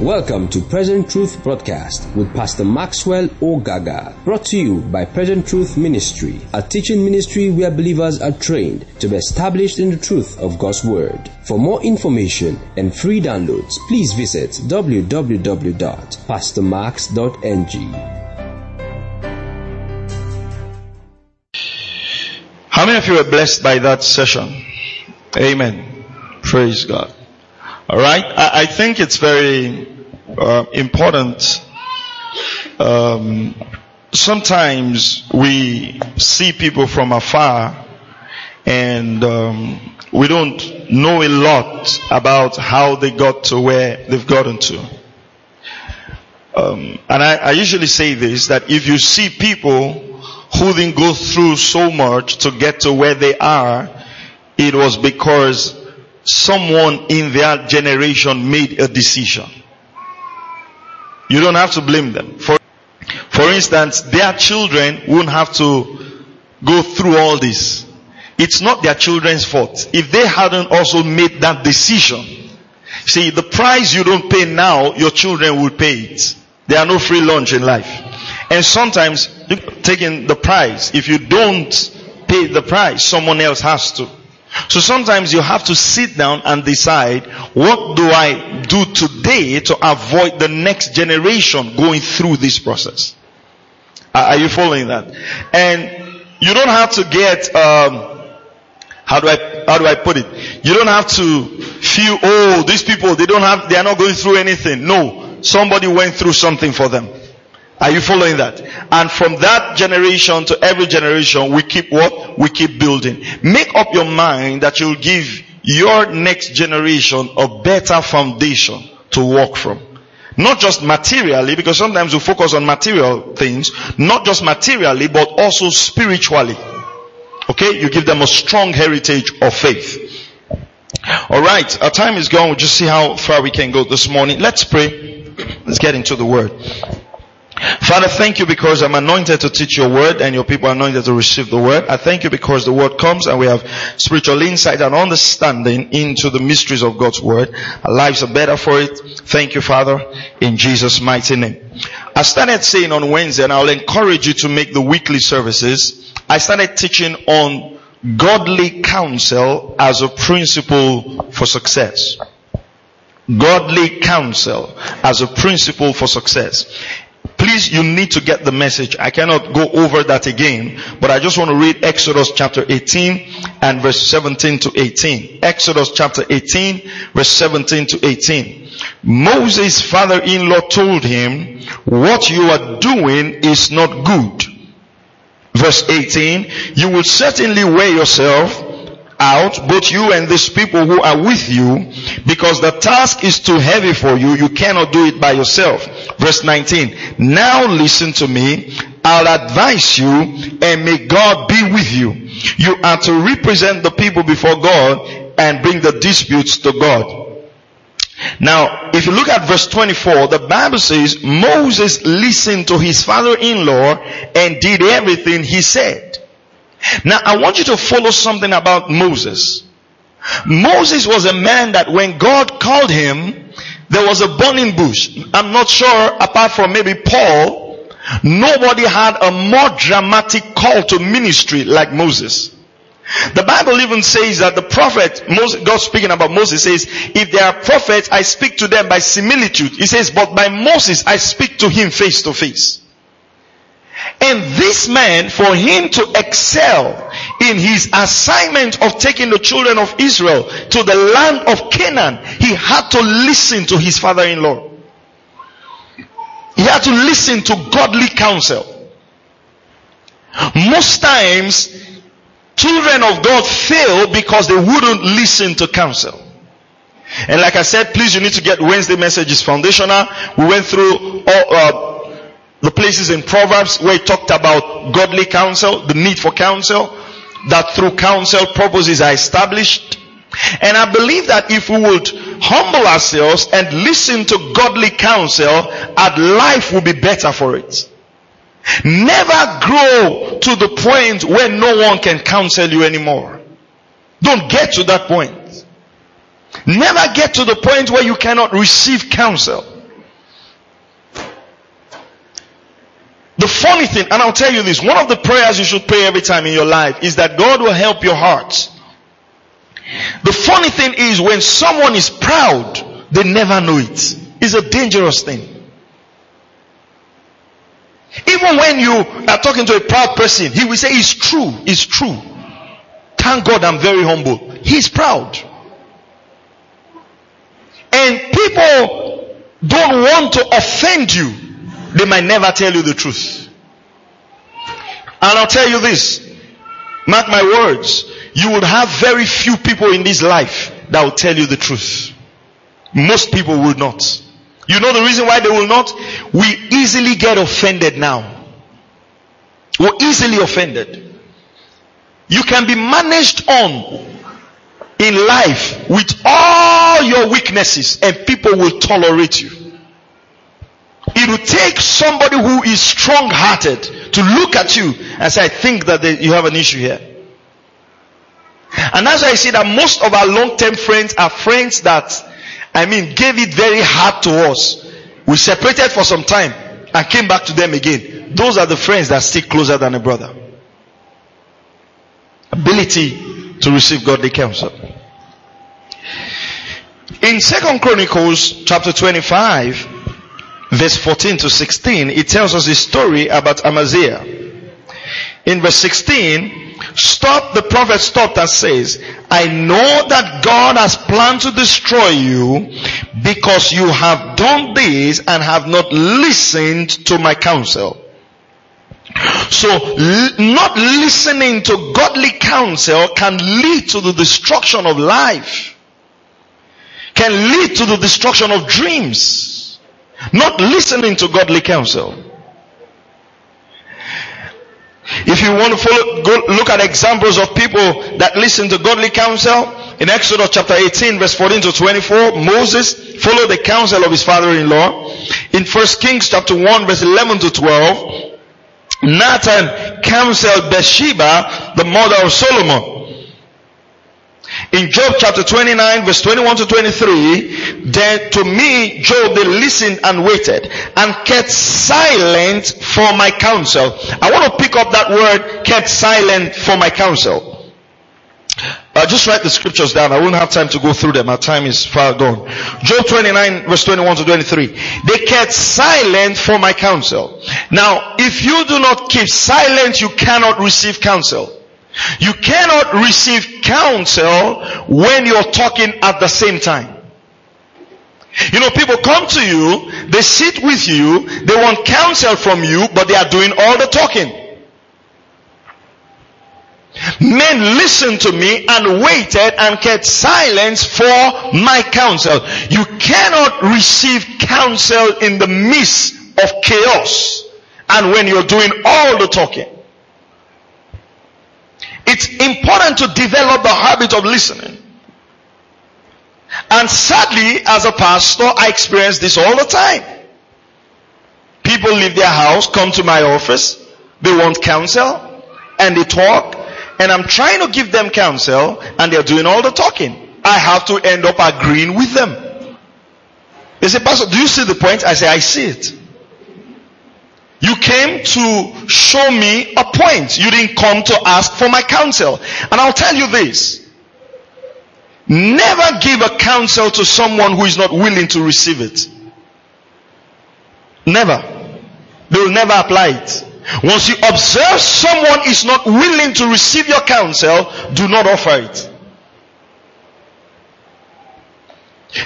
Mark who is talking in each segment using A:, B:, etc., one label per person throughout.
A: Welcome to Present Truth Broadcast with Pastor Maxwell Ogaga, brought to you by Present Truth Ministry, a teaching ministry where believers are trained to be established in the truth of God's Word. For more information and free downloads, please visit www.pastormax.ng.
B: How many of you were blessed by that session? Amen. Praise God. All right. I, I think it's very uh, important. Um, sometimes we see people from afar, and um, we don't know a lot about how they got to where they've gotten to. Um, and I, I usually say this that if you see people who didn't go through so much to get to where they are, it was because someone in their generation made a decision. You don't have to blame them. For, for instance, their children won't have to go through all this. It's not their children's fault. If they hadn't also made that decision, see, the price you don't pay now, your children will pay it. There are no free lunch in life. And sometimes, taking the price, if you don't pay the price, someone else has to. So sometimes you have to sit down and decide, what do I do today to avoid the next generation going through this process? Are you following that? And you don't have to get, um, how do I, how do I put it? You don't have to feel, oh, these people, they don't have, they are not going through anything. No, somebody went through something for them. Are you following that? And from that generation to every generation, we keep what? We keep building. Make up your mind that you'll give your next generation a better foundation to work from. Not just materially, because sometimes we focus on material things, not just materially, but also spiritually. Okay? You give them a strong heritage of faith. Alright, our time is gone. We'll just see how far we can go this morning. Let's pray. Let's get into the word. Father, thank you because I'm anointed to teach your word and your people are anointed to receive the word. I thank you because the word comes and we have spiritual insight and understanding into the mysteries of God's word. Our lives are better for it. Thank you, Father, in Jesus' mighty name. I started saying on Wednesday and I'll encourage you to make the weekly services. I started teaching on godly counsel as a principle for success. Godly counsel as a principle for success. Please, you need to get the message. I cannot go over that again, but I just want to read Exodus chapter 18 and verse 17 to 18. Exodus chapter 18 verse 17 to 18. Moses' father-in-law told him, what you are doing is not good. Verse 18, you will certainly wear yourself out, both you and these people who are with you, because the task is too heavy for you. You cannot do it by yourself. Verse 19. Now listen to me. I'll advise you and may God be with you. You are to represent the people before God and bring the disputes to God. Now, if you look at verse 24, the Bible says Moses listened to his father-in-law and did everything he said. Now I want you to follow something about Moses. Moses was a man that when God called him, there was a burning bush. I'm not sure apart from maybe Paul, nobody had a more dramatic call to ministry like Moses. The Bible even says that the prophet, God speaking about Moses says, if they are prophets, I speak to them by similitude. He says, but by Moses, I speak to him face to face. And this man, for him to excel in his assignment of taking the children of Israel to the land of Canaan, he had to listen to his father-in-law. He had to listen to godly counsel. Most times, children of God fail because they wouldn't listen to counsel. And like I said, please you need to get Wednesday messages foundational. We went through all, uh, the places in Proverbs where it talked about godly counsel, the need for counsel, that through counsel purposes are established. And I believe that if we would humble ourselves and listen to godly counsel, our life will be better for it. Never grow to the point where no one can counsel you anymore. Don't get to that point. Never get to the point where you cannot receive counsel. Funny thing, and I'll tell you this, one of the prayers you should pray every time in your life is that God will help your heart. The funny thing is when someone is proud, they never know it. It's a dangerous thing. Even when you are talking to a proud person, he will say, it's true, it's true. Thank God I'm very humble. He's proud. And people don't want to offend you. They might never tell you the truth. And I'll tell you this. Mark my words. You would have very few people in this life that will tell you the truth. Most people will not. You know the reason why they will not? We easily get offended now. We're easily offended. You can be managed on in life with all your weaknesses and people will tolerate you. It will take somebody who is strong hearted to look at you and say, I think that you have an issue here. And that's why I see that most of our long term friends are friends that, I mean, gave it very hard to us. We separated for some time and came back to them again. Those are the friends that stick closer than a brother. Ability to receive godly counsel. In Second Chronicles chapter 25, verse 14 to 16, it tells us a story about Amaziah. In verse 16, stop, the prophet stopped and says, I know that God has planned to destroy you because you have done this and have not listened to my counsel. So, not listening to godly counsel can lead to the destruction of life. Can lead to the destruction of dreams. Not listening to godly counsel. If you want to follow, go look at examples of people that listen to godly counsel, in Exodus chapter 18 verse 14 to 24, Moses followed the counsel of his father-in-law. In 1 Kings chapter 1 verse 11 to 12, Nathan counseled Bathsheba, the mother of Solomon. In Job chapter 29 verse 21 to 23, then to me Job they listened and waited and kept silent for my counsel. I want to pick up that word, kept silent for my counsel. Uh, just write the scriptures down. I won't have time to go through them. Our time is far gone. Job 29 verse 21 to 23. They kept silent for my counsel. Now, if you do not keep silent, you cannot receive counsel. You cannot receive counsel when you're talking at the same time. You know, people come to you, they sit with you, they want counsel from you, but they are doing all the talking. Men listened to me and waited and kept silence for my counsel. You cannot receive counsel in the midst of chaos and when you're doing all the talking. It's important to develop the habit of listening. And sadly, as a pastor, I experience this all the time. People leave their house, come to my office, they want counsel, and they talk, and I'm trying to give them counsel, and they're doing all the talking. I have to end up agreeing with them. They say, Pastor, do you see the point? I say, I see it. You came to show me a point. You didn't come to ask for my counsel. And I'll tell you this. Never give a counsel to someone who is not willing to receive it. Never. They will never apply it. Once you observe someone is not willing to receive your counsel, do not offer it.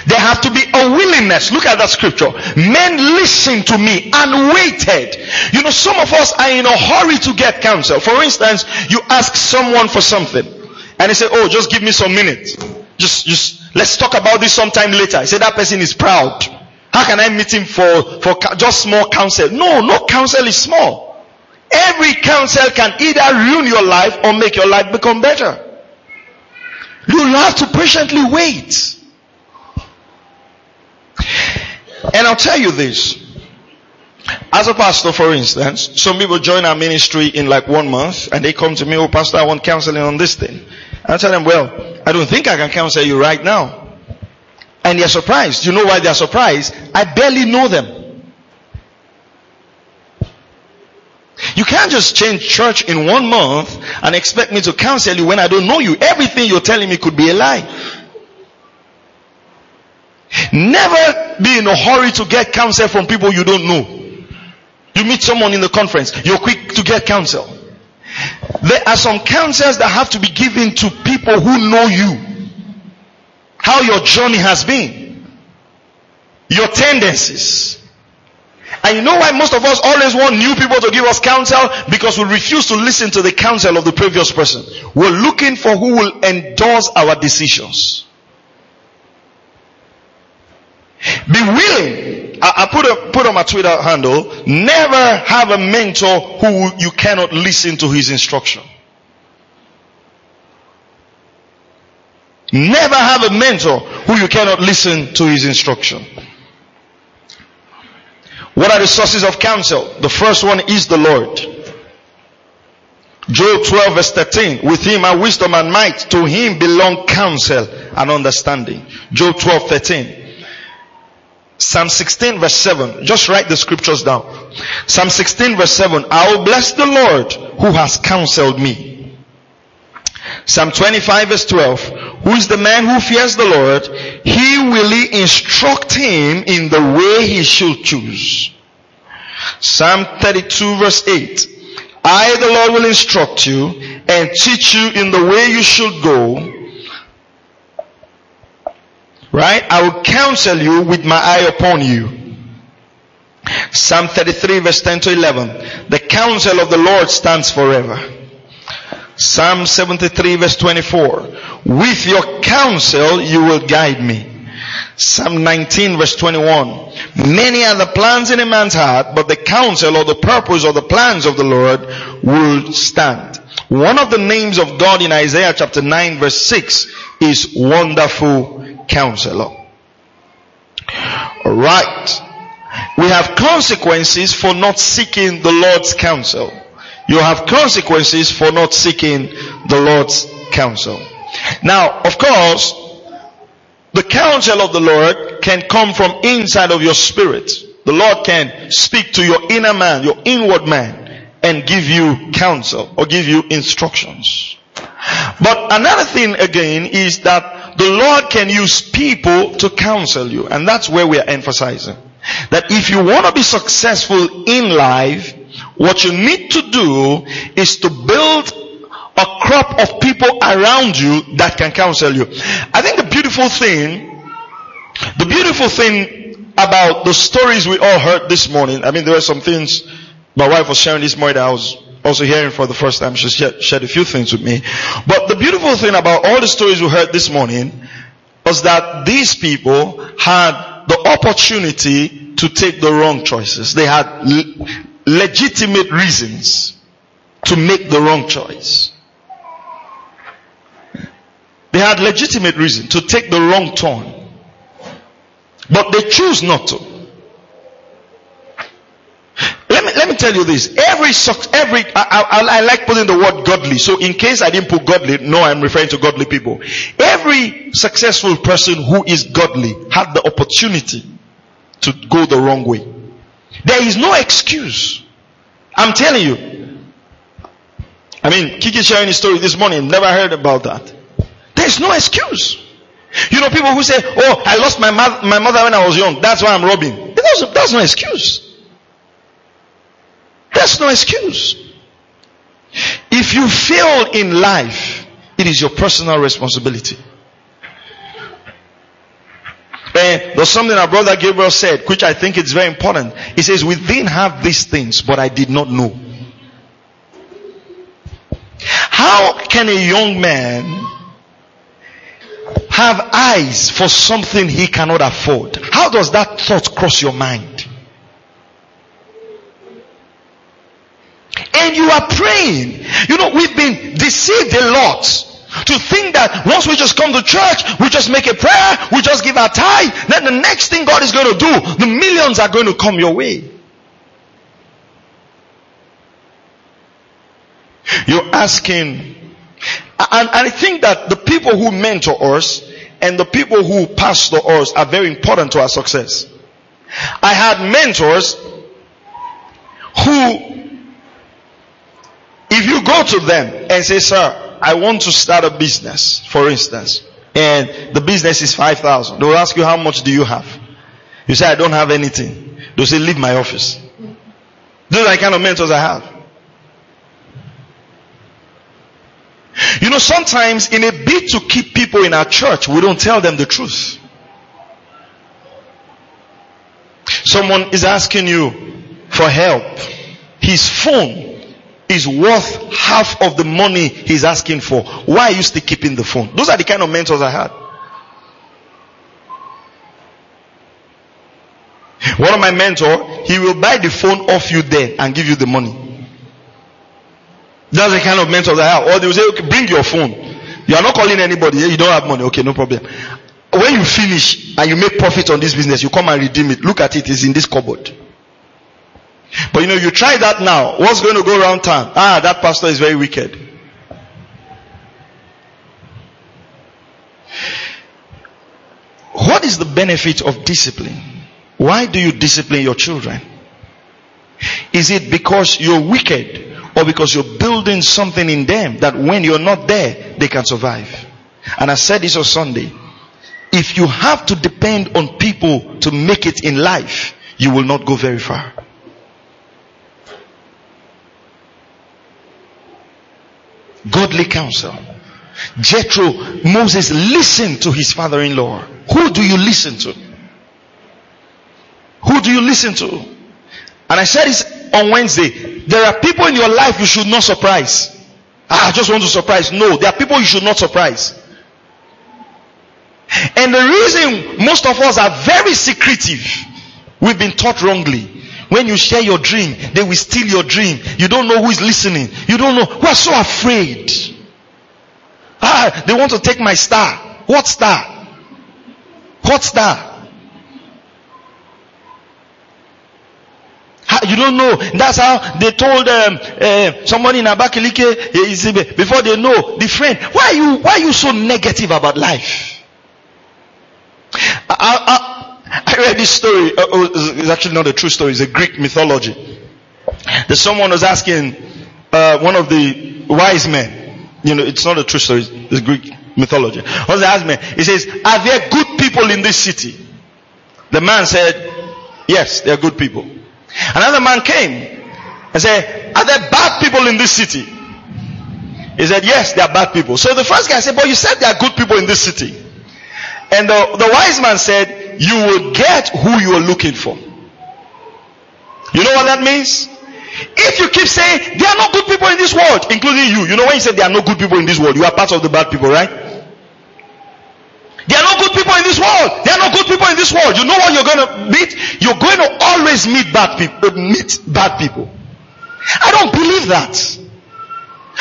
B: There have to be a willingness. Look at that scripture. Men listened to me and waited. You know, some of us are in a hurry to get counsel. For instance, you ask someone for something and they say, oh, just give me some minutes. Just, just, let's talk about this sometime later. I say that person is proud. How can I meet him for, for just small counsel? No, no counsel is small. Every counsel can either ruin your life or make your life become better. You have to patiently wait. And I'll tell you this. As a pastor, for instance, some people join our ministry in like one month and they come to me, oh pastor, I want counseling on this thing. I tell them, well, I don't think I can counsel you right now. And they're surprised. You know why they're surprised? I barely know them. You can't just change church in one month and expect me to counsel you when I don't know you. Everything you're telling me could be a lie. Never be in a hurry to get counsel from people you don't know. You meet someone in the conference, you're quick to get counsel. There are some counsels that have to be given to people who know you. How your journey has been. Your tendencies. And you know why most of us always want new people to give us counsel? Because we refuse to listen to the counsel of the previous person. We're looking for who will endorse our decisions. Be willing. I, I put a, put on my Twitter handle, never have a mentor who you cannot listen to his instruction. Never have a mentor who you cannot listen to his instruction. What are the sources of counsel? The first one is the Lord. Job 12 verse 13. With him are wisdom and might. To him belong counsel and understanding. Job 12 13. Psalm 16 verse 7. Just write the scriptures down. Psalm 16 verse 7. I will bless the Lord who has counseled me. Psalm 25 verse 12. Who is the man who fears the Lord? He will instruct him in the way he should choose. Psalm 32 verse 8. I, the Lord, will instruct you and teach you in the way you should go. Right? I will counsel you with my eye upon you. Psalm 33 verse 10 to 11. The counsel of the Lord stands forever. Psalm 73 verse 24. With your counsel you will guide me. Psalm 19 verse 21. Many are the plans in a man's heart, but the counsel or the purpose or the plans of the Lord will stand. One of the names of God in Isaiah chapter 9 verse 6 is wonderful counselor. Alright. We have consequences for not seeking the Lord's counsel. You have consequences for not seeking the Lord's counsel. Now, of course, the counsel of the Lord can come from inside of your spirit. The Lord can speak to your inner man, your inward man, and give you counsel or give you instructions. But another thing again is that the Lord can use people to counsel you. And that's where we are emphasizing. That if you want to be successful in life, what you need to do is to build a crop of people around you that can counsel you. I think the beautiful thing, the beautiful thing about the stories we all heard this morning, I mean there were some things my wife was sharing this morning that I was also hearing for the first time. She shared, a few things with me. But the beautiful thing about all the stories we heard this morning was that these people had the opportunity to take the wrong choices. They had legitimate reasons to make the wrong choice. They had legitimate reason to take the wrong turn. But they choose not to. Let me, tell you this. Every, every, I, I, I, like putting the word godly. So in case I didn't put godly, no, I'm referring to godly people. Every successful person who is godly had the opportunity to go the wrong way. There is no excuse. I'm telling you. I mean, Kiki sharing his story this morning, never heard about that. There's no excuse. You know, people who say, oh, I lost my, my mother when I was young. That's why I'm robbing. That's, that's no excuse. No excuse. If you fail in life, it is your personal responsibility. And there's something our brother Gabriel said, which I think is very important. He says, we didn't have these things, but I did not know. How can a young man have eyes for something he cannot afford. How does that thought cross your mind? And you are praying. You know, we've been deceived a lot to think that once we just come to church, we just make a prayer, we just give our tithe, then the next thing God is going to do, the millions are going to come your way. You're asking and, I think that the people who mentor us and the people who pastor us are very important to our success. I had mentors who If you go to them and say, sir, I want to start a business, for instance, and the business is 5,000, they will ask you, how much do you have? You say, I don't have anything. They'll say, leave my office. Those are the kind of mentors I have. You know, sometimes in a bid to keep people in our church, we don't tell them the truth. Someone is asking you for help. His phone is worth half of the money he's asking for. Why are you still keeping the phone? Those are the kind of mentors I had. One of my mentor, he will buy the phone off you then and give you the money. That's the kind of mentors I have. Or they will say, okay, bring your phone. You are not calling anybody. You don't have money. Okay, no problem. When you finish and you make profit on this business, you come and redeem it. Look at it. It's in this cupboard. But you know, you try that now. What's going to go around town? Ah, that pastor is very wicked. What is the benefit of discipline? Why do you discipline your children? Is it because you're wicked or because you're building something in them that when you're not there, they can survive? And I said this on Sunday. If you have to depend on people to make it in life, you will not go very far. Godly counsel. Jethro, Moses listened to his father-in-law. Who do you listen to? Who do you listen to? And I said this on Wednesday. There are people in your life you should not surprise. Ah, I just want to surprise. No, there are people you should not surprise. And the reason most of us are very secretive, we've been taught wrongly. When you share your dream, they will steal your dream. You don't know who is listening. You don't know. We're so afraid. Ah, they want to take my star. What star? What star? You don't know. That's how they told um, uh, somebody in Abakaliki before they know the friend. Why are you why are you so negative about life? I, I read this story. Uh, oh, it's actually not a true story. It's a Greek mythology. That someone was asking uh, one of the wise men. You know, it's not a true story. It's Greek mythology. Was asked me. He says, "Are there good people in this city?" The man said, "Yes, there are good people." Another man came and said, Are there bad people in this city? He said, Yes, there are bad people. So the first guy said, But you said there are good people in this city. And the, the wise man said, You will get who you are looking for. You know what that means? If you keep saying there are no good people in this world, including you, you know when you say there are no good people in this world, you are part of the bad people, right? There are no good people in this world. There are no good people in this world. You know what you're going to meet? You're going to always meet bad people. Uh, meet bad people. I don't believe that.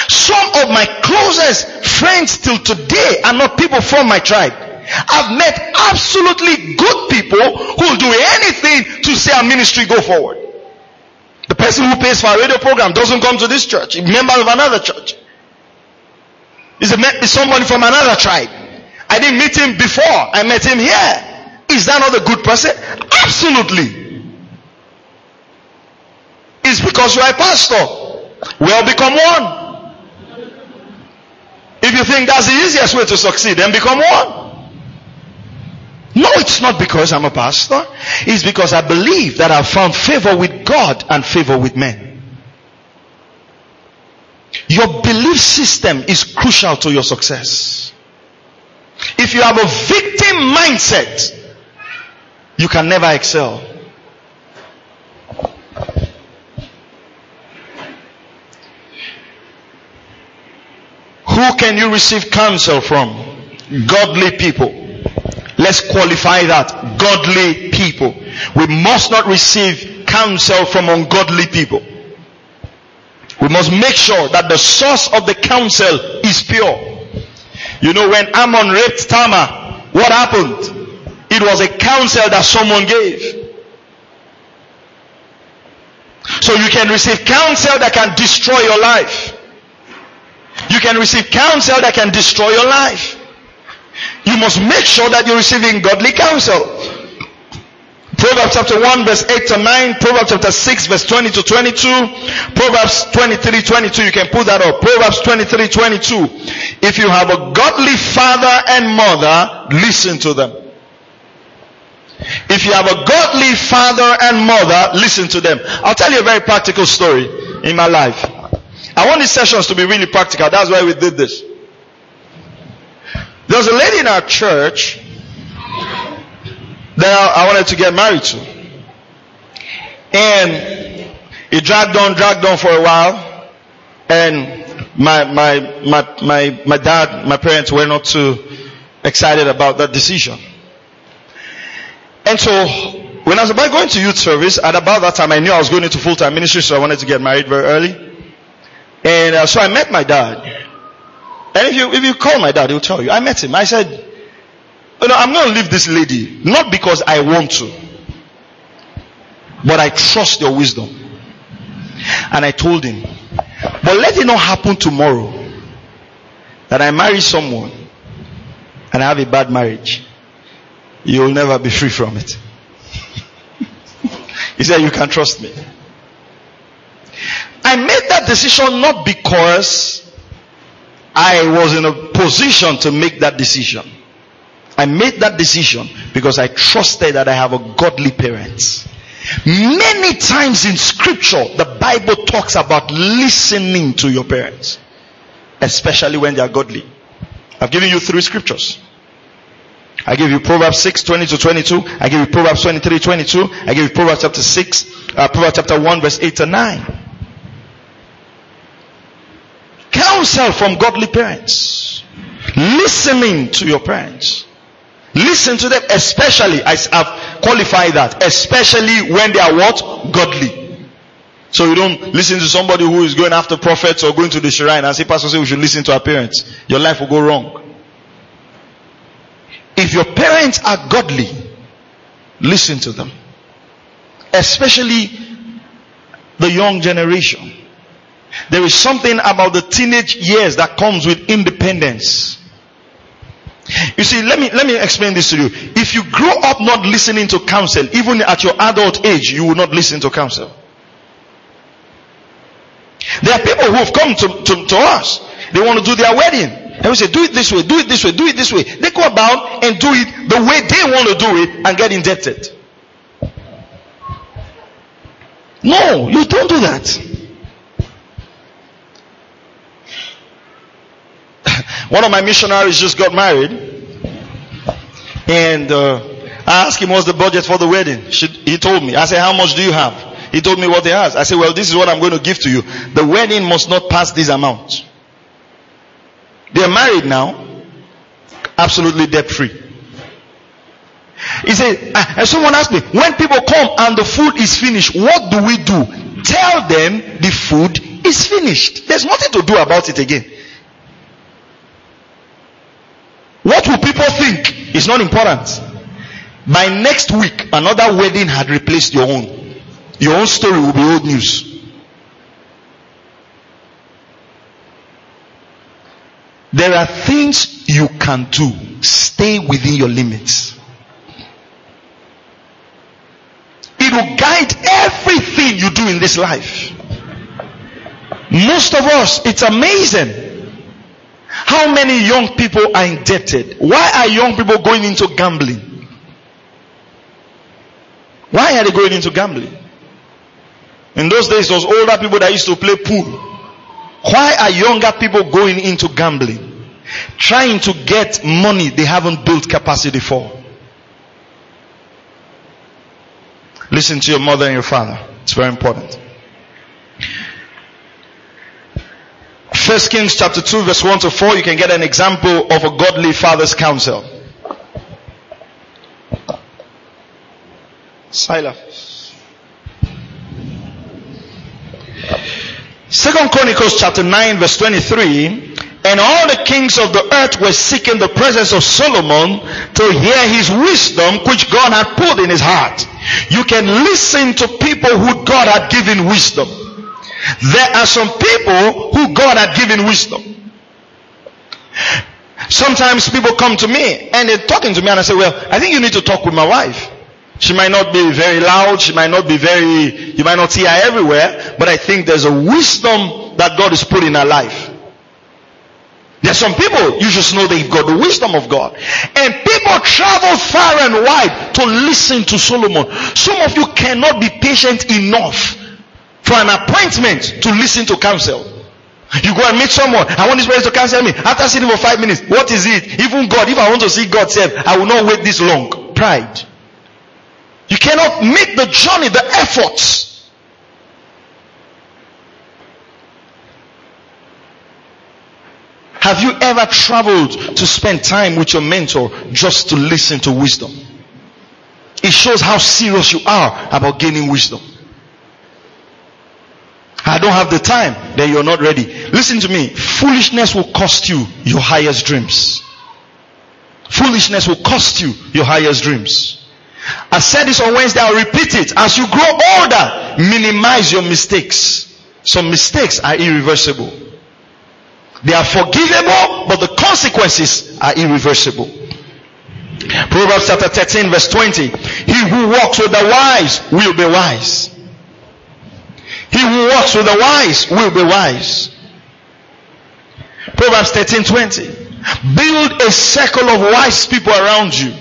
B: Some of my closest friends till today are not people from my tribe. I've met absolutely good people who will do anything to see our ministry go forward. The person who pays for a radio program doesn't come to this church. A member of another church. Is, a, somebody from another tribe. I didn't meet him before. I met him here. Is that not a good person? Absolutely. It's because you are a pastor. We all become one. If you think that's the easiest way to succeed, then become one. No, it's not because I'm a pastor. It's because I believe that I've found favor with God and favor with men. Your belief system is crucial to your success. If you have a victim mindset, you can never excel. Who can you receive counsel from? Godly people. Let's qualify that. Godly people. We must not receive counsel from ungodly people. We must make sure that the source of the counsel is pure. You know, when Amnon raped Tamar, what happened? It was a counsel that someone gave. So you can receive counsel that can destroy your life. You can receive counsel that can destroy your life. You must make sure that you're receiving godly counsel. Proverbs chapter 1 verse 8 to 9. Proverbs chapter 6 verse 20 to 22. Proverbs 23, 22. You can put that up. Proverbs 23, 22. If you have a godly father and mother, listen to them. If you have a godly father and mother, listen to them. I'll tell you a very practical story in my life. I want these sessions to be really practical. That's why we did this. There was a lady in our church that I wanted to get married to. And it dragged on, dragged on for a while. And my, my, my, my, my dad, my parents were not too excited about that decision. And so, when I was about going to youth service, at about that time I knew I was going into full-time ministry, so I wanted to get married very early. And uh, so I met my dad. And if you, if you call my dad, he'll tell you. I met him. I said, you know, I'm going to leave this lady, not because I want to, but I trust your wisdom. And I told him, but let it not happen tomorrow that I marry someone and I have a bad marriage. You'll never be free from it. he said, you can trust me. I made that decision not because I was in a position to make that decision. I made that decision because I trusted that I have a godly parent. Many times in scripture, the Bible talks about listening to your parents, especially when they are godly. I've given you three scriptures. I give you Proverbs 6, 20 to 22. I give you Proverbs 23, 22. I give you Proverbs chapter 6, uh, Proverbs chapter 1 verse 8 to 9. Counsel from godly parents. Listening to your parents. Listen to them, especially, I have qualified that, especially when they are what? Godly. So you don't listen to somebody who is going after prophets or going to the shrine and say, Pastor say we should listen to our parents. Your life will go wrong. If your parents are godly, listen to them. Especially the young generation. There is something about the teenage years that comes with independence. You see, let me, let me explain this to you. If you grow up not listening to counsel, even at your adult age, you will not listen to counsel. There are people who have come to, to, to us. They want to do their wedding. And we say, do it this way, do it this way, do it this way. They go about and do it the way they want to do it and get indebted. No, you don't do that. One of my missionaries just got married, and uh, I asked him what's the budget for the wedding. he told me. I said, how much do you have? He told me what he has. I said, well, this is what I'm going to give to you. The wedding must not pass this amount. They are married now, absolutely debt free. He said, ah, and someone asked me, when people come and the food is finished, what do we do? Tell them the food is finished. There's nothing to do about it again. What will people think is not important. By next week, another wedding had replaced your own. Your own story will be old news. There are things you can do. Stay within your limits. It will guide everything you do in this life. Most of us, it's amazing. How many young people are indebted? Why are young people going into gambling? Why are they going into gambling? In those days, it was older people that used to play pool. Why are younger people going into gambling? Trying to get money they haven't built capacity for. Listen to your mother and your father. It's very important. First Kings chapter 2 verse 1 to 4, you can get an example of a godly father's counsel. Silence. Second Chronicles chapter 9 verse 23, and all the kings of the earth were seeking the presence of Solomon to hear his wisdom which God had put in his heart. You can listen to people who God had given wisdom. There are some people who God had given wisdom. Sometimes people come to me and they're talking to me and I say, well, I think you need to talk with my wife. She might not be very loud. She might not be very, you might not see her everywhere, but I think there's a wisdom that God has put in her life. There's some people, you just know they've got the wisdom of God. And people travel far and wide to listen to Solomon. Some of you cannot be patient enough for an appointment to listen to counsel. You go and meet someone. I want this person to counsel me. After sitting for five minutes, what is it? Even God, if I want to see God said, I will not wait this long. Pride. You cannot make the journey, the efforts. Have you ever traveled to spend time with your mentor just to listen to wisdom? It shows how serious you are about gaining wisdom. I don't have the time, then you're not ready. Listen to me. Foolishness will cost you your highest dreams. Foolishness will cost you your highest dreams. I said this on Wednesday, I'll repeat it. As you grow older, minimize your mistakes. Some mistakes are irreversible. They are forgivable, but the consequences are irreversible. Proverbs chapter 13 verse 20. He who walks with the wise will be wise. He who walks with the wise will be wise. Proverbs 13 20. Build a circle of wise people around you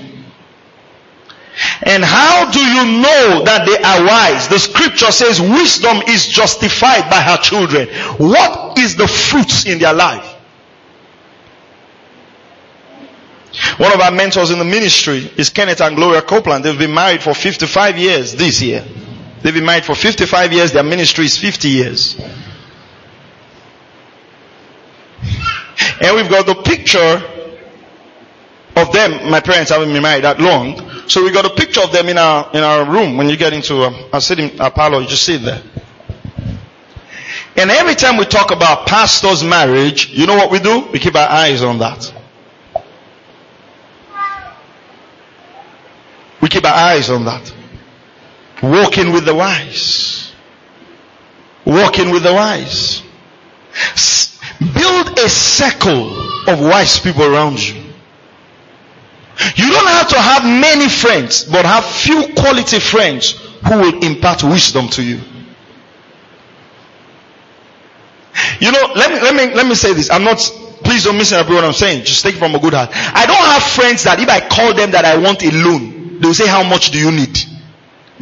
B: and how do you know that they are wise? The scripture says wisdom is justified by her children. What is the fruits in their life? One of our mentors in the ministry is Kenneth and Gloria Copeland. They've been married for 55 years this year. They've been married for 55 years. Their ministry is 50 years. And we've got the picture of them. My parents haven't been married that long. So we got a picture of them in our, in our room when you get into um, our sitting, our parlor, you just sit there. And every time we talk about pastor's marriage, you know what we do? We keep our eyes on that. We keep our eyes on that. Walking with the wise. Walking with the wise. Build a circle of wise people around you. You don't have to have many friends, but have few quality friends who will impart wisdom to you. You know, let me, let me, let me say this. I'm not, please don't misinterpret what I'm saying. Just take it from a good heart. I don't have friends that if I call them that I want a loan, they'll say, how much do you need?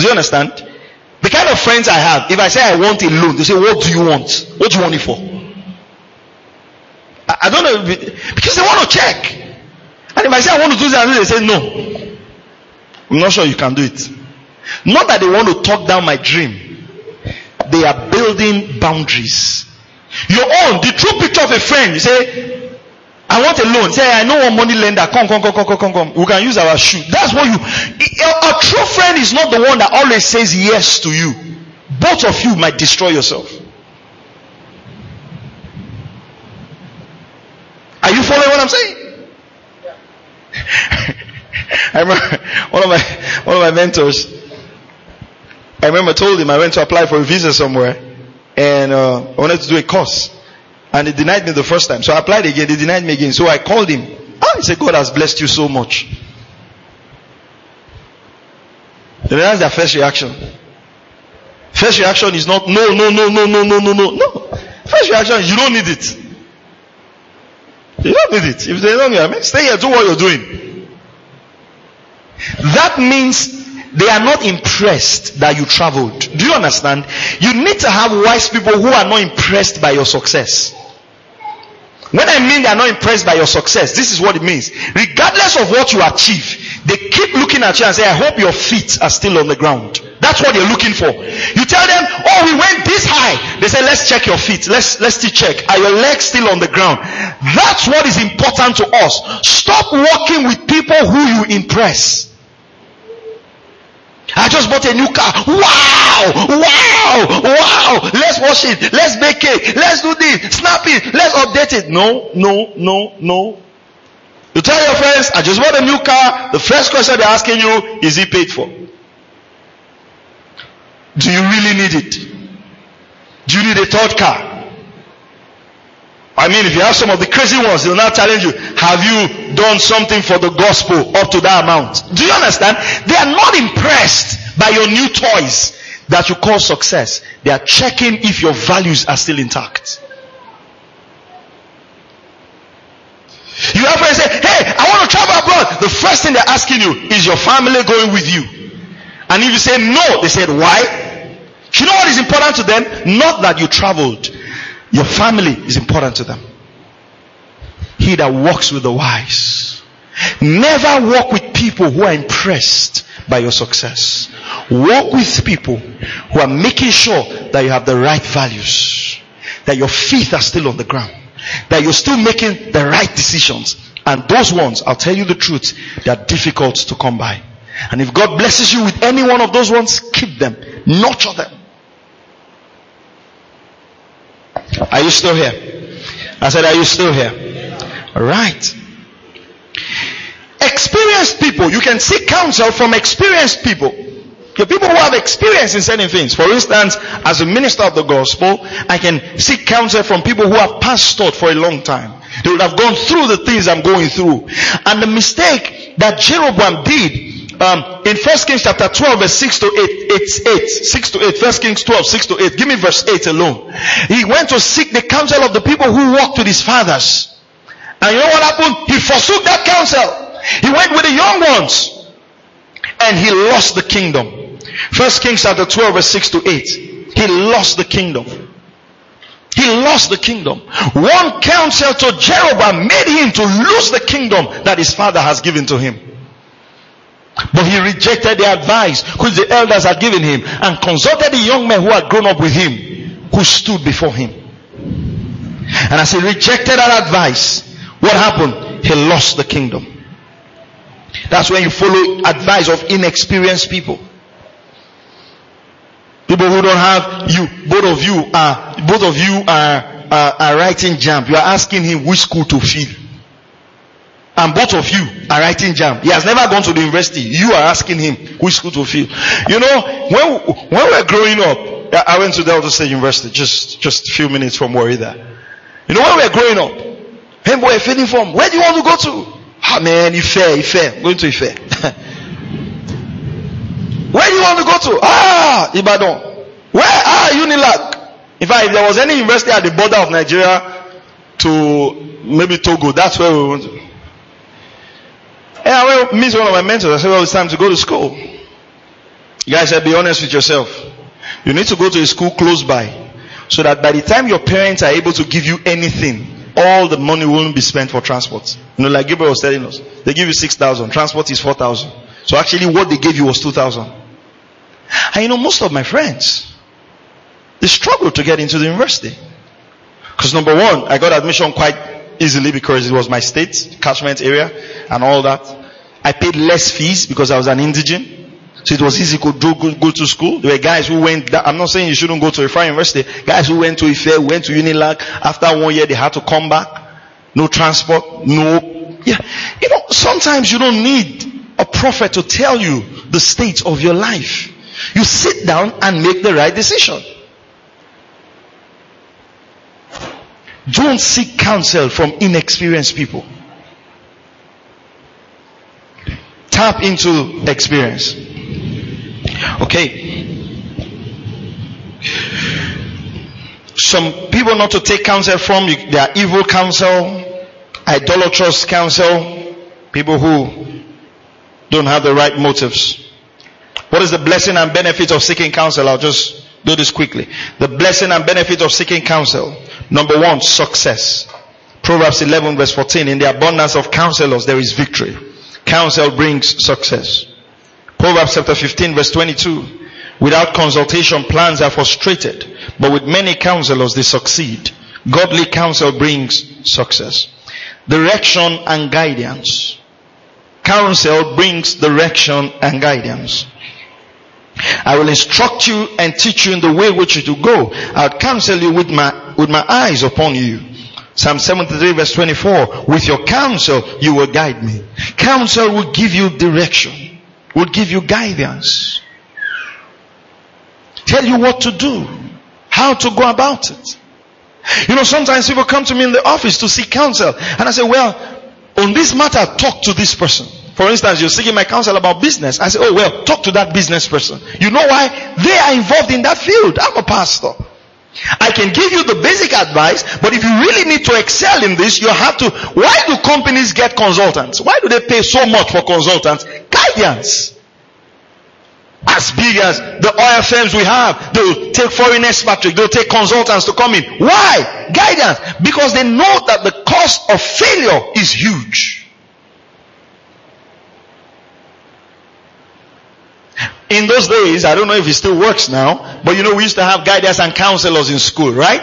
B: Do you understand? The kind of friends I have, if I say I want a loan, they say, what do you want? What do you want it for? I, I don't know, because they want to check. And if I say I want to do that, they say no. I'm not sure you can do it. Not that they want to talk down my dream. They are building boundaries. Your own, the true picture of a friend, you say, I want a loan. Say, I know one money lender. Come, come, come, come, come, come, come. We can use our shoe. That's what you, a true friend is not the one that always says yes to you. Both of you might destroy yourself. Are you following what I'm saying? I remember one of my one of my mentors. I remember I told him I went to apply for a visa somewhere, and uh, I wanted to do a course, and he denied me the first time. So I applied again. They denied me again. So I called him. Ah, he said, "God has blessed you so much." And that's their first reaction. First reaction is not no, no, no, no, no, no, no, no, no. First reaction is you don't need it. You don't need it. If they don't need it, stay here, do what you're doing. That means they are not impressed that you traveled. Do you understand? You need to have wise people who are not impressed by your success. When I mean they are not impressed by your success, this is what it means. Regardless of what you achieve, they keep looking at you and say, I hope your feet are still on the ground. That's what they're looking for. You tell them, oh, we went this high. They say, let's check your feet. Let's, let's still check. Are your legs still on the ground? That's what is important to us. Stop working with people who you impress. I just bought a new car. Wow! Wow! Wow! Let's wash it. Let's bake it. Let's do this. Snap it. Let's update it. No, no, no, no. You tell your friends, I just bought a new car. The first question they're asking you, is it paid for? Do you really need it? Do you need a third car? I mean, if you have some of the crazy ones, they'll now challenge you. Have you done something for the gospel up to that amount? Do you understand? They are not impressed by your new toys that you call success. They are checking if your values are still intact. You have friends say, hey, I want to travel abroad. The first thing they're asking you, is your family going with you? And if you say no, they said, why? You know what is important to them? Not that you traveled. Your family is important to them. He that walks with the wise. Never walk with people who are impressed by your success. Walk with people who are making sure that you have the right values. That your feet are still on the ground. That you're still making the right decisions. And those ones, I'll tell you the truth, they are difficult to come by. And if God blesses you with any one of those ones, keep them. Nurture them. Are you still here? I said, are you still here? Right. Experienced people, you can seek counsel from experienced people. The people who have experience in certain things. For instance, as a minister of the gospel, I can seek counsel from people who have pastored for a long time. They would have gone through the things I'm going through. And the mistake that Jeroboam did um, in First Kings chapter 12, verse 6 to 8, it's 8, 6 to 8, First Kings 12, 6 to 8. Give me verse 8 alone. He went to seek the counsel of the people who walked with his fathers. And you know what happened? He forsook that counsel. He went with the young ones. And he lost the kingdom. First Kings chapter 12, verse 6 to 8. He lost the kingdom. He lost the kingdom. One counsel to Jeroboam made him to lose the kingdom that his father has given to him. But he rejected the advice which the elders had given him and consulted the young men who had grown up with him, who stood before him. And as he rejected that advice, what happened? He lost the kingdom. That's when you follow advice of inexperienced people. People who don't have you, both of you are, both of you are, are, are writing JAMB. You are asking him which school to fill and both of you are writing JAMB. He has never gone to the university. You are asking him which school to fill. You know, when, when we were growing up, I went to Delta State University, just, just a few minutes from where Warida. You know, when we were growing up, hey boy, filling form, where do you want to go to? Ah man, Ife, Ife, I'm going to Ife. where do you want to go to? Ah, Ibadan. Where? Ah, Unilag. In fact, if there was any university at the border of Nigeria to maybe Togo, that's where we want to. And I went meet one of my mentors. I said, well, it's time to go to school. You guys said, be honest with yourself. You need to go to a school close by. So that by the time your parents are able to give you anything, all the money won't be spent for transport. You know, like Gabriel was telling us. They give you 6,000. Transport is 4,000. So actually what they gave you was 2,000. And you know, most of my friends, they struggled to get into the university. Because number one, I got admission quite easily because it was my state, catchment area, and all that. I paid less fees because I was an indigent. So it was easy to go, go, go to school. There were guys who went, I'm not saying you shouldn't go to a fine university. Guys who went to Ife, went to Unilag. After one year, they had to come back. No transport, no, yeah. You know, sometimes you don't need a prophet to tell you the state of your life. You sit down and make the right decision. Don't seek counsel from inexperienced people. Tap into experience. Okay. Some people not to take counsel from, they are evil counsel, idolatrous counsel, people who don't have the right motives. What is the blessing and benefit of seeking counsel? I'll just do this quickly. The blessing and benefit of seeking counsel. Number one, success. Proverbs 11 verse 14. In the abundance of counselors, there is victory. Counsel brings success. Proverbs chapter 15 verse 22. Without consultation, plans are frustrated, but with many counselors, they succeed. Godly counsel brings success. Direction and guidance. Counsel brings direction and guidance. I will instruct you and teach you in the way which you to go. I'll counsel you with my, with my eyes upon you. Psalm 73 verse 24. With your counsel, you will guide me. Counsel will give you direction, will give you guidance, tell you what to do, how to go about it. You know, sometimes people come to me in the office to seek counsel and I say, well, on this matter, talk to this person. For instance, you're seeking my counsel about business. I say, oh well, talk to that business person. You know why? They are involved in that field. I'm a pastor. I can give you the basic advice, but if you really need to excel in this, you have to. Why do companies get consultants? Why do they pay so much for consultants? Guidance. As big as the oil firms we have, they'll take foreign experts, they'll take consultants to come in. Why? Guidance. Because they know that the cost of failure is huge. In those days, I don't know if it still works now, but you know, we used to have guidance and counselors in school, right?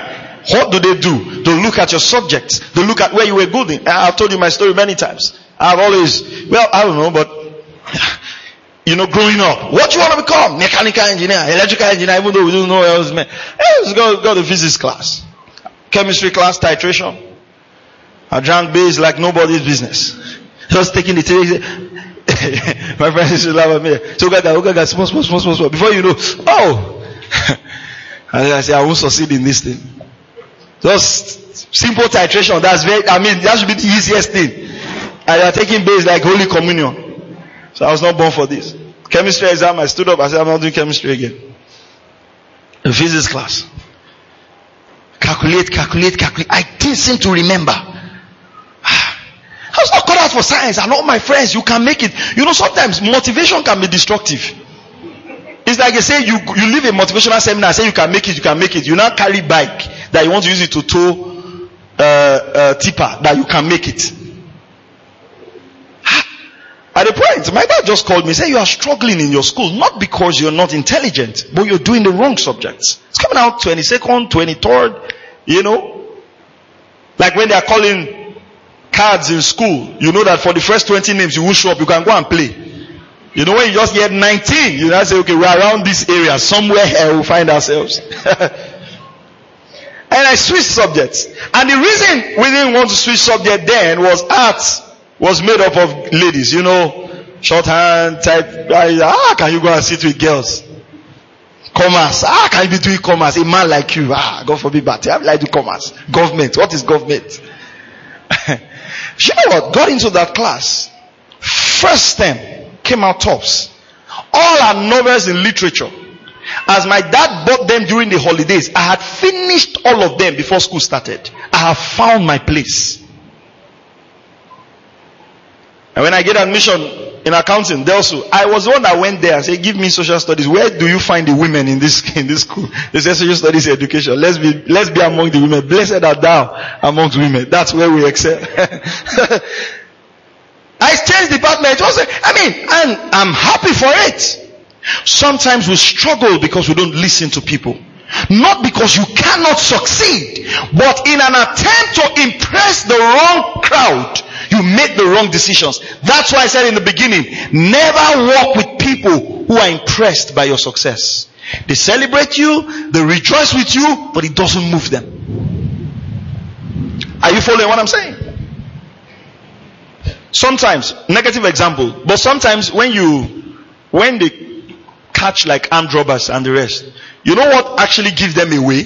B: What do they do? They look at your subjects. They look at where you were good in. I've told you my story many times. I've always, well, I don't know, but, you know, growing up, what you want to become? Mechanical engineer, electrical engineer, even though we don't know what else meant. Let's go, go to physics class. Chemistry class, titration. I drank base like nobody's business. Just taking the My friends used to laugh at me. So Gaga, oh Gaga, small, small, small, small, small. Before you know, oh! and I say, I won't succeed in this thing. Just simple titration. That's very, I mean, that should be the easiest thing. And you're taking base like Holy Communion. So I was not born for this. Chemistry exam, I stood up, I said, I'm not doing chemistry again. In physics class. Calculate, calculate, calculate. I didn't seem to remember. I not cut out for science and all my friends, you can make it. You know, sometimes motivation can be destructive. It's like they say you, you leave a motivational seminar, say you can make it, you can make it. You now carry bike that you want to use it to tow uh, uh, tipper that you can make it. At a point, my dad just called me, say you are struggling in your school, not because you're not intelligent, but you're doing the wrong subjects. It's coming out 22nd, 23rd, you know. Like when they are calling cards in school, you know that for the first 20 names you will show up, you can go and play. You know when you just get 19, you now say, okay, we're around this area, somewhere here we'll find ourselves. and I switched subjects. And the reason we didn't want to switch subject then was arts was made up of ladies, you know, shorthand type, ah, can you go and sit with girls? Commerce. Ah, can you be doing commerce? A man like you. Ah, God forbid, but I like do commerce. Government. What is government? You know what? Got into that class. First term came out tops. All our novels in literature. As my dad bought them during the holidays, I had finished all of them before school started. I have found my place. And when I get admission in accounting, DELSU, I was the one that went there and said, give me social studies. Where do you find the women in this, in this school? They said social studies education. Let's be, let's be among the women. Blessed are thou amongst women. That's where we excel. I changed department. Also, I mean, and I'm happy for it. Sometimes we struggle because we don't listen to people. Not because you cannot succeed, but in an attempt to impress the wrong crowd, you make the wrong decisions. That's why I said in the beginning, never walk with people who are impressed by your success. They celebrate you, they rejoice with you, but it doesn't move them. Are you following what I'm saying? Sometimes, negative example, but sometimes when you, when they catch like armed robbers and the rest, you know what actually gives them away?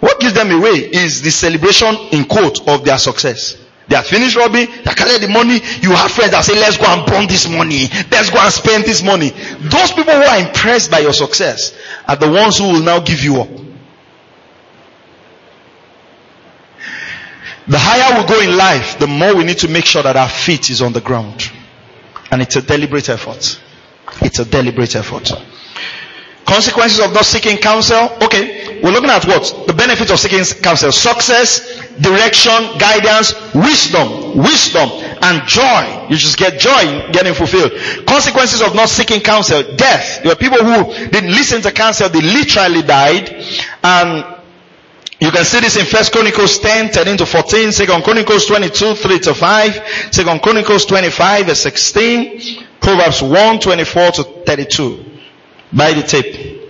B: What gives them away is the celebration in quote of their success. They have finished robbing, they carry the money. You have friends that say, let's go and burn this money. Let's go and spend this money. Those people who are impressed by your success are the ones who will now give you up. The higher we go in life, the more we need to make sure that our feet is on the ground. And it's a deliberate effort. It's a deliberate effort. Consequences of not seeking counsel. Okay, we're looking at what? The benefits of seeking counsel. Success, direction, guidance, wisdom, wisdom, and joy. You just get joy getting fulfilled. Consequences of not seeking counsel. Death. There were people who didn't listen to counsel. They literally died. And you can see this in First Chronicles 10, 13 to 14, Second Chronicles 22, 3 to 5, Second Chronicles 25, verse 16, Proverbs 1, 24 to 32. By the tape.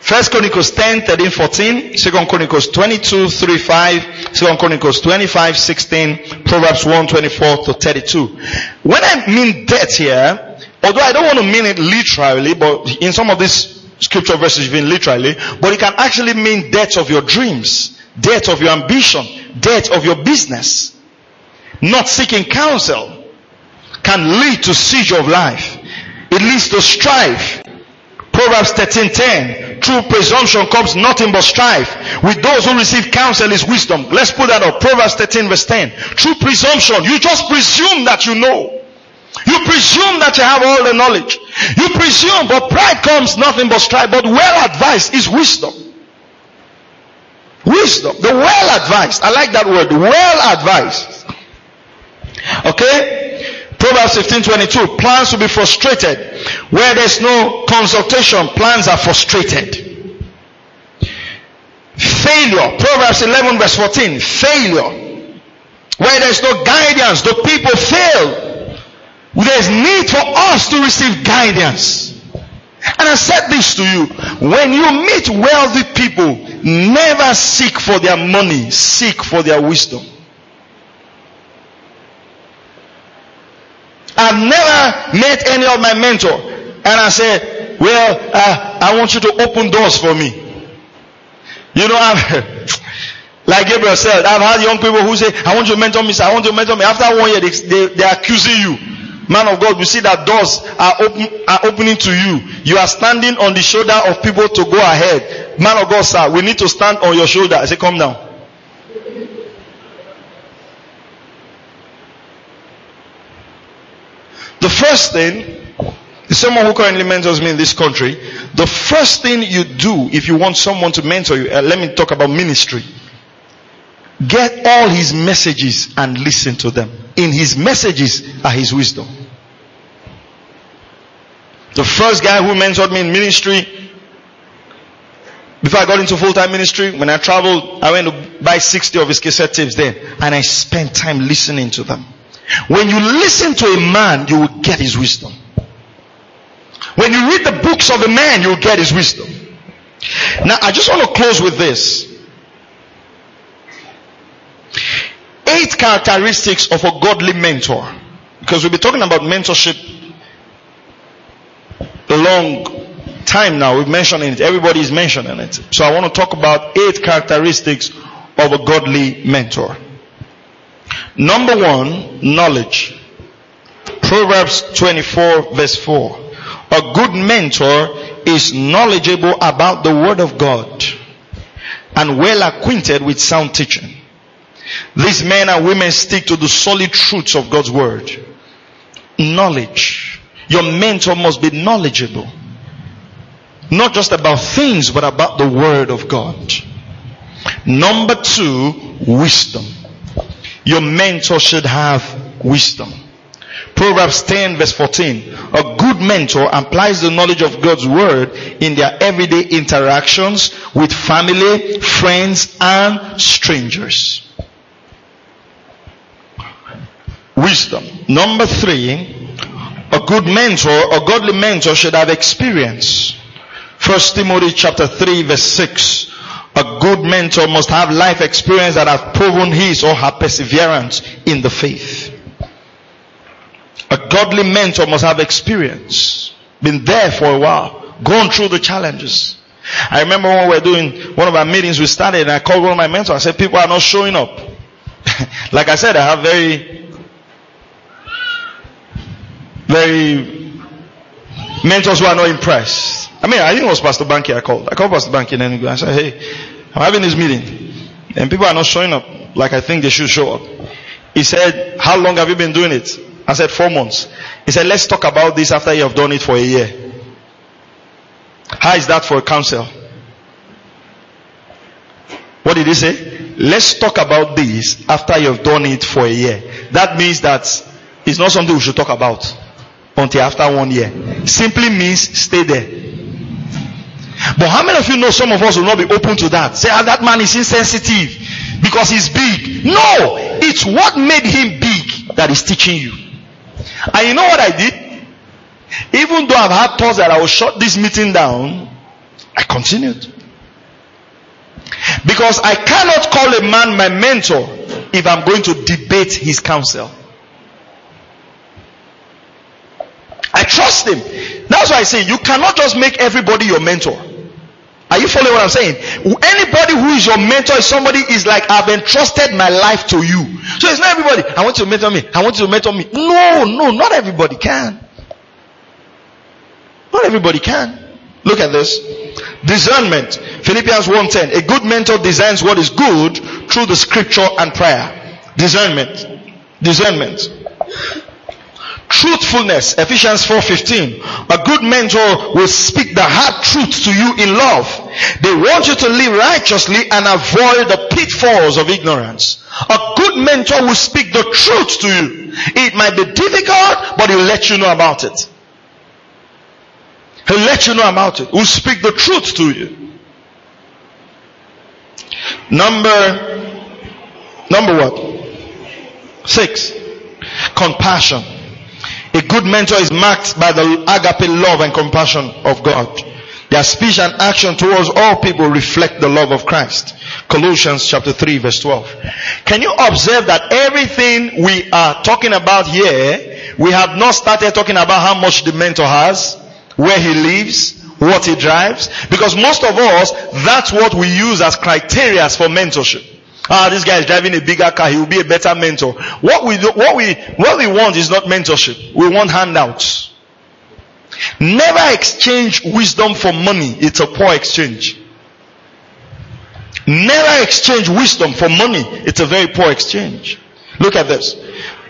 B: First Chronicles 10, 13, 14, Second Chronicles 22, 3, 5, Second Chronicles 25, 16, Proverbs 1, 24 to 32. When I mean death here, although I don't want to mean it literally, but in some of these scripture verses even literally, but it can actually mean death of your dreams, death of your ambition, death of your business. Not seeking counsel can lead to siege of life. It leads to strife. Proverbs 13:10. True presumption comes nothing but strife. With those who receive counsel is wisdom. Let's put that up. Proverbs 13 verse 10. True presumption. You just presume that you know. You presume that you have all the knowledge. You presume, but pride comes nothing but strife. But well advised is wisdom. Wisdom. The well advised. I like that word. Well advised. Okay? Proverbs 15, 22. Plans will be frustrated. Where there's no consultation, plans are frustrated. Failure. Proverbs 11 verse 14. Failure. Where there's no guidance, the people fail. There's need for us to receive guidance. And I said this to you. When you meet wealthy people, never seek for their money, seek for their wisdom. I've never met any of my mentor and I said, well, uh, I want you to open doors for me. You know, I've, like Gabriel said, I've had young people who say, I want you to mentor me, I want you to mentor me. After one year, they, they, they're accusing you. Man of God, we see that doors are open, are opening to you. You are standing on the shoulder of people to go ahead. Man of God, sir, we need to stand on your shoulder. I say, come down. The first thing, someone who currently mentors me in this country, the first thing you do if you want someone to mentor you, uh, let me talk about ministry. Get all his messages and listen to them. In his messages are his wisdom. The first guy who mentored me in ministry, before I got into full-time ministry, when I traveled, I went to buy 60 of his cassette tapes then, and I spent time listening to them. When you listen to a man, you will get his wisdom. When you read the books of a man, you will get his wisdom. Now, I just want to close with this. Eight characteristics of a godly mentor. Because we'll be talking about mentorship a long time now. We've mentioned it. Everybody is mentioning it. So I want to talk about eight characteristics of a godly mentor. Number one, knowledge. Proverbs 24 verse 4. A good mentor is knowledgeable about the word of God and well acquainted with sound teaching. These men and women stick to the solid truths of God's word. Knowledge. Your mentor must be knowledgeable. Not just about things, but about the word of God. Number two, wisdom. Your mentor should have wisdom. Proverbs 10 verse 14. A good mentor applies the knowledge of God's word in their everyday interactions with family, friends, and strangers. Wisdom. Number three, a good mentor, a godly mentor should have experience. First Timothy chapter 3 verse 6. A good mentor must have life experience that has proven his or her perseverance in the faith. A godly mentor must have experience. Been there for a while. Gone through the challenges. I remember when we were doing one of our meetings, we started and I called one of my mentors. I said, people are not showing up. like I said, I have very, very mentors who are not impressed. I mean, I think it was Pastor Banky I called. I called Pastor Banky and then I said, hey, I'm having this meeting and people are not showing up like I think they should show up. He said, how long have you been doing it? I said, four months. He said, let's talk about this after you have done it for a year. How is that for a counsel? What did he say? Let's talk about this after you have done it for a year. That means that it's not something we should talk about until after one year. Simply means stay there. But how many of you know some of us will not be open to that? Say, ah, that man is insensitive because he's big. No! It's what made him big that is teaching you. And you know what I did? Even though I've had thoughts that I will shut this meeting down, I continued. Because I cannot call a man my mentor if I'm going to debate his counsel. I trust him. That's why I say you cannot just make everybody your mentor. Are you following what I'm saying? Anybody who is your mentor is somebody is like, I've entrusted my life to you. So it's not everybody. I want you to mentor me. I want you to mentor me. No, no, not everybody can. Not everybody can. Look at this. Discernment. Philippians 1.10. A good mentor discerns what is good through the scripture and prayer. Discernment. Discernment. Truthfulness. Ephesians 4.15. A good mentor will speak the hard truth to you in love. They want you to live righteously and avoid the pitfalls of ignorance. A good mentor will speak the truth to you. It might be difficult, but he'll let you know about it. He'll let you know about it. He'll speak the truth to you. Number, number what? Six. Compassion. A good mentor is marked by the agape love and compassion of God. Their speech and action towards all people reflect the love of Christ. Colossians chapter 3 verse 12. Can you observe that everything we are talking about here, we have not started talking about how much the mentor has, where he lives, what he drives, because most of us, that's what we use as criteria for mentorship. Ah, this guy is driving a bigger car. He will be a better mentor. What we do, what we, what we want is not mentorship. We want handouts. Never exchange wisdom for money. It's a poor exchange. Never exchange wisdom for money. It's a very poor exchange. Look at this.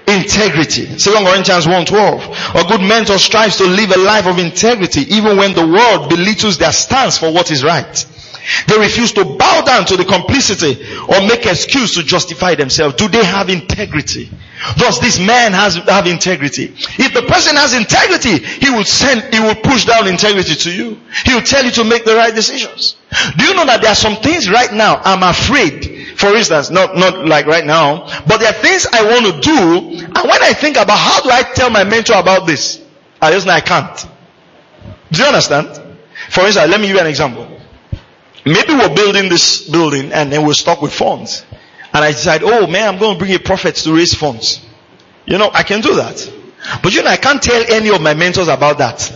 B: Integrity. 2 Corinthians 1.12. A good mentor strives to live a life of integrity even when the world belittles their stance for what is right. They refuse to bow down to the complicity or make excuse to justify themselves. Do they have integrity? Does this man has, have integrity? If the person has integrity, he will send, he will push down integrity to you. He will tell you to make the right decisions. Do you know that there are some things right now I'm afraid, for instance, not, not like right now, but there are things I want to do, and when I think about how do I tell my mentor about this, I just I can't. Do you understand? For instance, let me give you an example. Maybe we're building this building and then we're stuck with funds. And I decide, oh man, I'm going to bring a prophet to raise funds. You know, I can do that. But you know, I can't tell any of my mentors about that.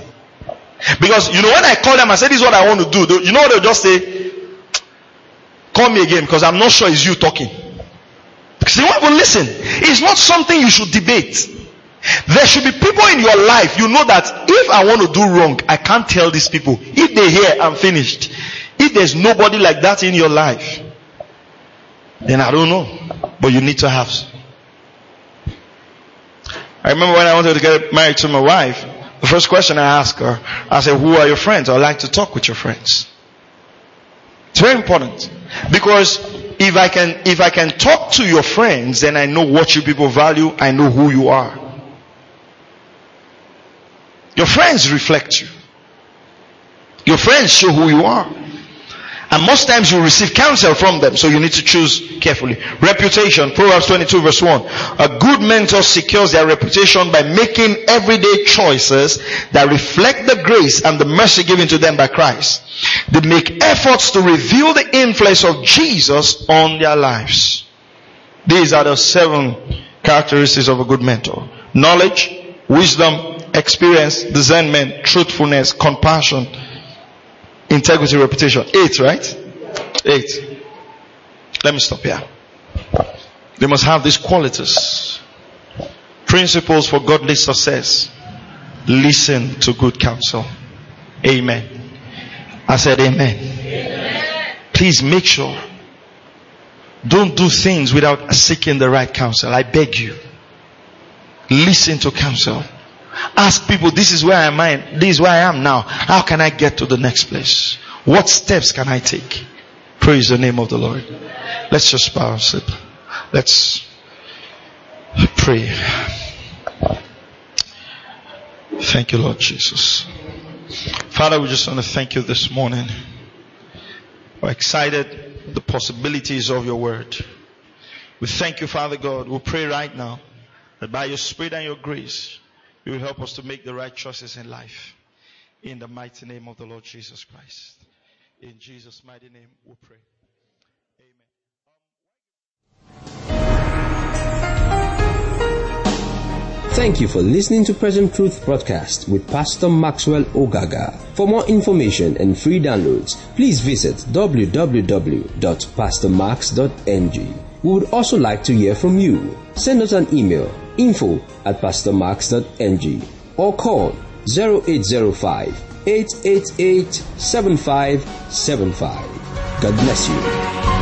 B: Because, you know, when I call them, I say, this is what I want to do. They, You know they'll just say? Call me again because I'm not sure it's you talking. Because they won't even listen. It's not something you should debate. There should be people in your life, you know that if I want to do wrong, I can't tell these people. If they hear, I'm finished. If there's nobody like that in your life, then I don't know. But you need to have. I remember when I wanted to get married to my wife, the first question I asked her, I said, who are your friends? I'd like to talk with your friends. It's very important. Because if I can, if I can talk to your friends, then I know what you people value, I know who you are. Your friends reflect you. Your friends show who you are. And most times you receive counsel from them, so you need to choose carefully. Reputation, Proverbs 22 verse 1. A good mentor secures their reputation by making everyday choices that reflect the grace and the mercy given to them by Christ. They make efforts to reveal the influence of Jesus on their lives. These are the seven characteristics of a good mentor. Knowledge, wisdom, experience, discernment, truthfulness, compassion, integrity, reputation. Eight, right? Eight. Let me stop here. They must have these qualities. Principles for godly success. Listen to good counsel. Amen. I said amen. amen. Please make sure. Don't do things without seeking the right counsel. I beg you. Listen to counsel. Ask people, this is where I am, this is where I am now. How can I get to the next place? What steps can I take? Praise the name of the Lord. Let's just bow and sleep. Let's pray. Thank you, Lord Jesus. Father, we just want to thank you this morning. We're excited the possibilities of your word. We thank you, Father God. We pray right now that by your spirit and your grace, you will help us to make the right choices in life. In the mighty name of the Lord Jesus Christ. In Jesus' mighty name we pray. Amen.
A: Thank you for listening to Present Truth Broadcast with Pastor Maxwell Ogaga. For more information and free downloads, please visit www.pastormax.ng. We would also like to hear from you. Send us an email info at pastormax.ng or call 0805 888 7575. God bless you.